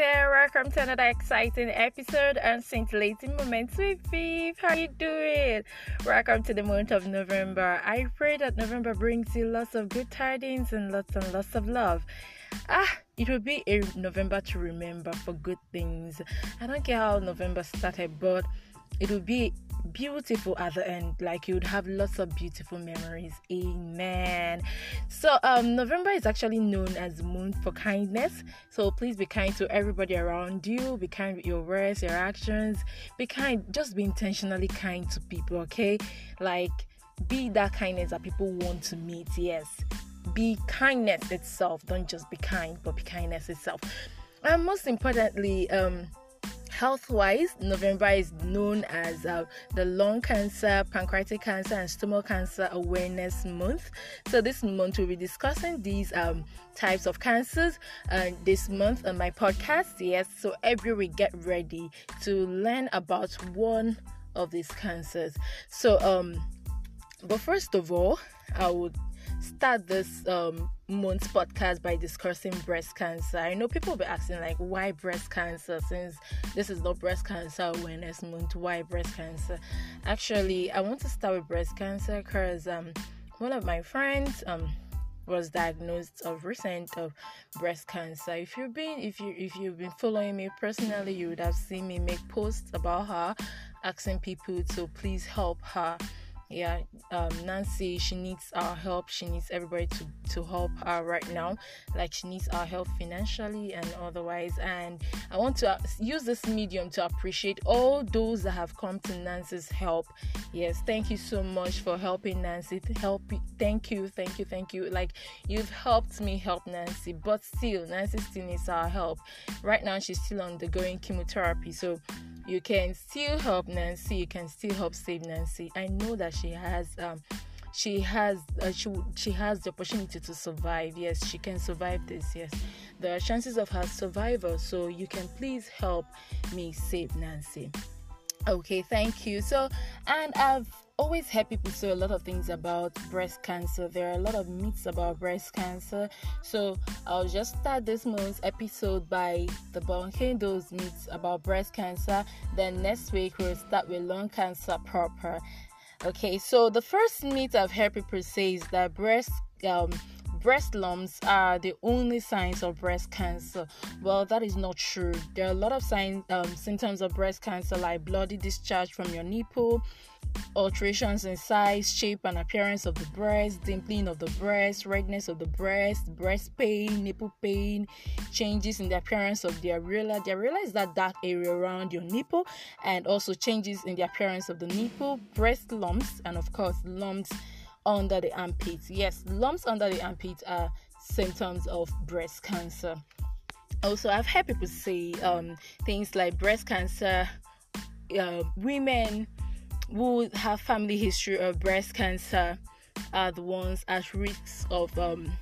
there, welcome to another exciting episode and scintillating moments with Viv. How you doing? Welcome to the month of November. I pray that November brings you lots of good tidings and lots and lots of love. Ah, it will be a November to remember for good things. I don't care how November started, but it will be beautiful at the end like you would have lots of beautiful memories. Amen. So um november is actually known as month for kindness. So please be kind to everybody around you. Be kind with your words your actions. Be kind just be intentionally kind to people okay? Like be that kindness that people want to meet yes. Be kindness itself. Don't just be kind but be kindness itself. And most importantly um Health wise, November is known as uh, the lung cancer, pancreatic cancer, and stomach cancer awareness month. So, this month we'll be discussing these um, types of cancers uh, this month on my podcast. Yes, so every week get ready to learn about one of these cancers. So, um, but first of all, I would start this um, month's podcast by discussing breast cancer. I know people will be asking, like, why breast cancer? Since this is not breast cancer awareness month, why breast cancer? Actually, I want to start with breast cancer because um, one of my friends um, was diagnosed of recent of breast cancer. If you've been if you if you've been following me personally, you would have seen me make posts about her, asking people to please help her yeah um, nancy she needs our help. She needs everybody to to help her right now. Like she needs our help financially and otherwise. And i want to use this medium to appreciate all those that have come to nancy's help. Yes thank you so much for helping nancy. Help thank you thank you thank you. Like you've helped me help nancy but still nancy still needs our help. Right now she's still undergoing chemotherapy. So you can still help Nancy. You can still help save Nancy. I know that she has um she has uh, she she has the opportunity to survive. Yes, she can survive this. Yes, there are chances of her survival. So you can please help me save Nancy. Okay, thank you. So, and I've always heard people say a lot of things about breast cancer. There are a lot of myths about breast cancer. So I'll just start this month's episode by debunking those myths about breast cancer. Then next week we'll start with lung cancer proper. Okay, so the first myth I've heard people say is that breast um, breast lumps are the only signs of breast cancer. Well, that is not true. There are a lot of signs, um, symptoms of breast cancer, like bloody discharge from your nipple, alterations in size, shape, and appearance of the breast, dimpling of the breast, redness of the breast, breast pain, nipple pain, changes in the appearance of the areola. The areola is that dark area around your nipple, and also changes in the appearance of the nipple, breast lumps, and of course, lumps under the armpits. Yes, lumps under the armpits are symptoms of breast cancer. Also, I've heard people say um, things like breast cancer, uh, women who have family history of breast cancer are the ones at risk of um,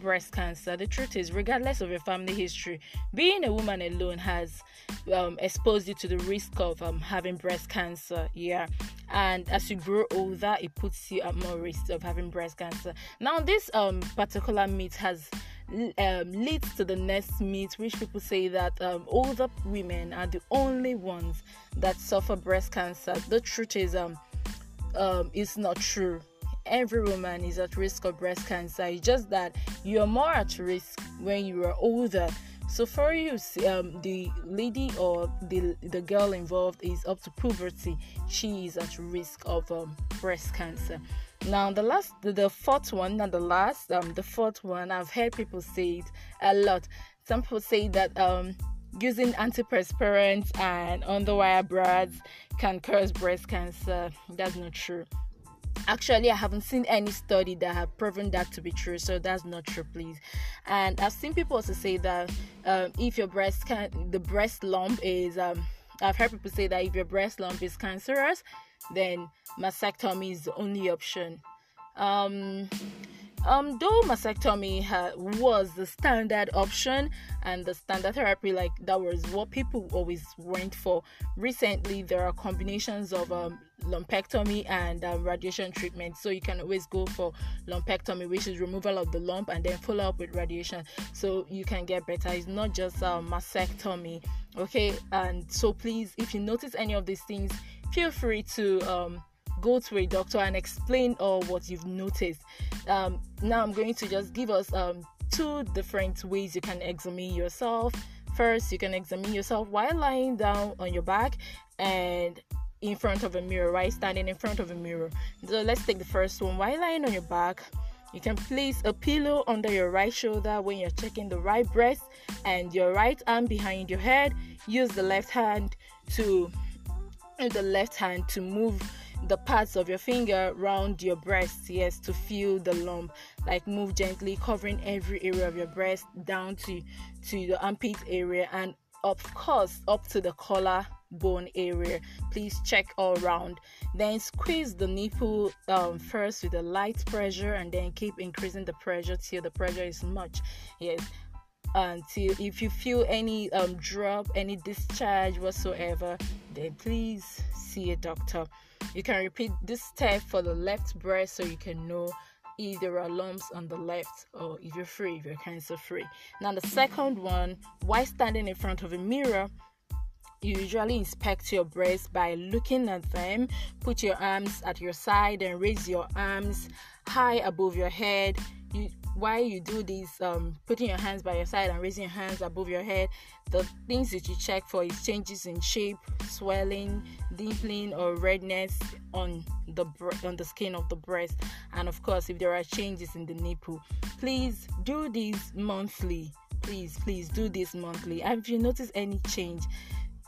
breast cancer. The truth is, regardless of your family history, being a woman alone has um, exposed you to the risk of um, having breast cancer. Yeah, and as you grow older, it puts you at more risk of having breast cancer. Now, this um, particular myth has um, leads to the next myth, which people say that um, older women are the only ones that suffer breast cancer. The truth is, um, um, it's not true. Every woman is at risk of breast cancer. It's just that you're more at risk when you are older. So for you, um, the lady or the the girl involved is up to puberty. She is at risk of um, breast cancer. Now the last, the, the fourth one, not the last, um, the fourth one, I've heard people say it a lot. Some people say that um, using antiperspirants and underwire bras can cause breast cancer. That's not true. Actually, I haven't seen any study that have proven that to be true, so that's not true, please. And I've seen people also say that um, if your breast can, the breast lump is, um, I've heard people say that if your breast lump is cancerous, then mastectomy is the only option. Um, um, though mastectomy ha- was the standard option and the standard therapy, like that was what people always went for. Recently, there are combinations of um, lumpectomy and um, radiation treatment. So you can always go for lumpectomy, which is removal of the lump, and then follow up with radiation. So you can get better. It's not just a mastectomy. Okay, and so please, if you notice any of these things, feel free to um, go to a doctor and explain all what you've noticed. Um, now I'm going to just give us um, two different ways you can examine yourself. First, you can examine yourself while lying down on your back and in front of a mirror, right? Standing in front of a mirror. So let's take the first one. While lying on your back, you can place a pillow under your right shoulder when you're checking the right breast and your right arm behind your head. Use the left hand to the left hand to move the parts of your finger around your breast yes to feel the lump like move gently covering every area of your breast down to to the armpit area and of course up to the collar bone area please check all around then squeeze the nipple um, first with a light pressure and then keep increasing the pressure till the pressure is much yes until if you feel any um, drop any discharge whatsoever then please see a doctor you can repeat this step for the left breast so you can know if there are lumps on the left or if you're free, if you're cancer free. Now, the second one, while standing in front of a mirror, you usually inspect your breasts by looking at them. Put your arms at your side and raise your arms high above your head. You while you do this, um, putting your hands by your side and raising your hands above your head, the things that you check for is changes in shape, swelling, dimpling, or redness on the on the skin of the breast, and of course, if there are changes in the nipple. Please do this monthly. Please, please do this monthly. If you notice any change,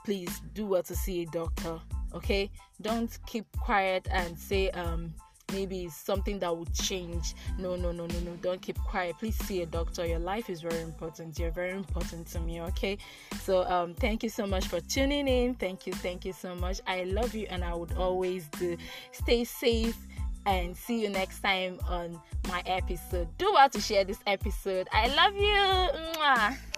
please do well to see a doctor. Okay, don't keep quiet and say um maybe it's something that would change. No, no, no, no, no. Don't keep quiet. Please see a doctor. Your life is very important. You're very important to me, okay? So um thank you so much for tuning in. Thank you, thank you so much. I love you and I would always do stay safe and see you next time on my episode. Do well to share this episode. I love you. Mwah.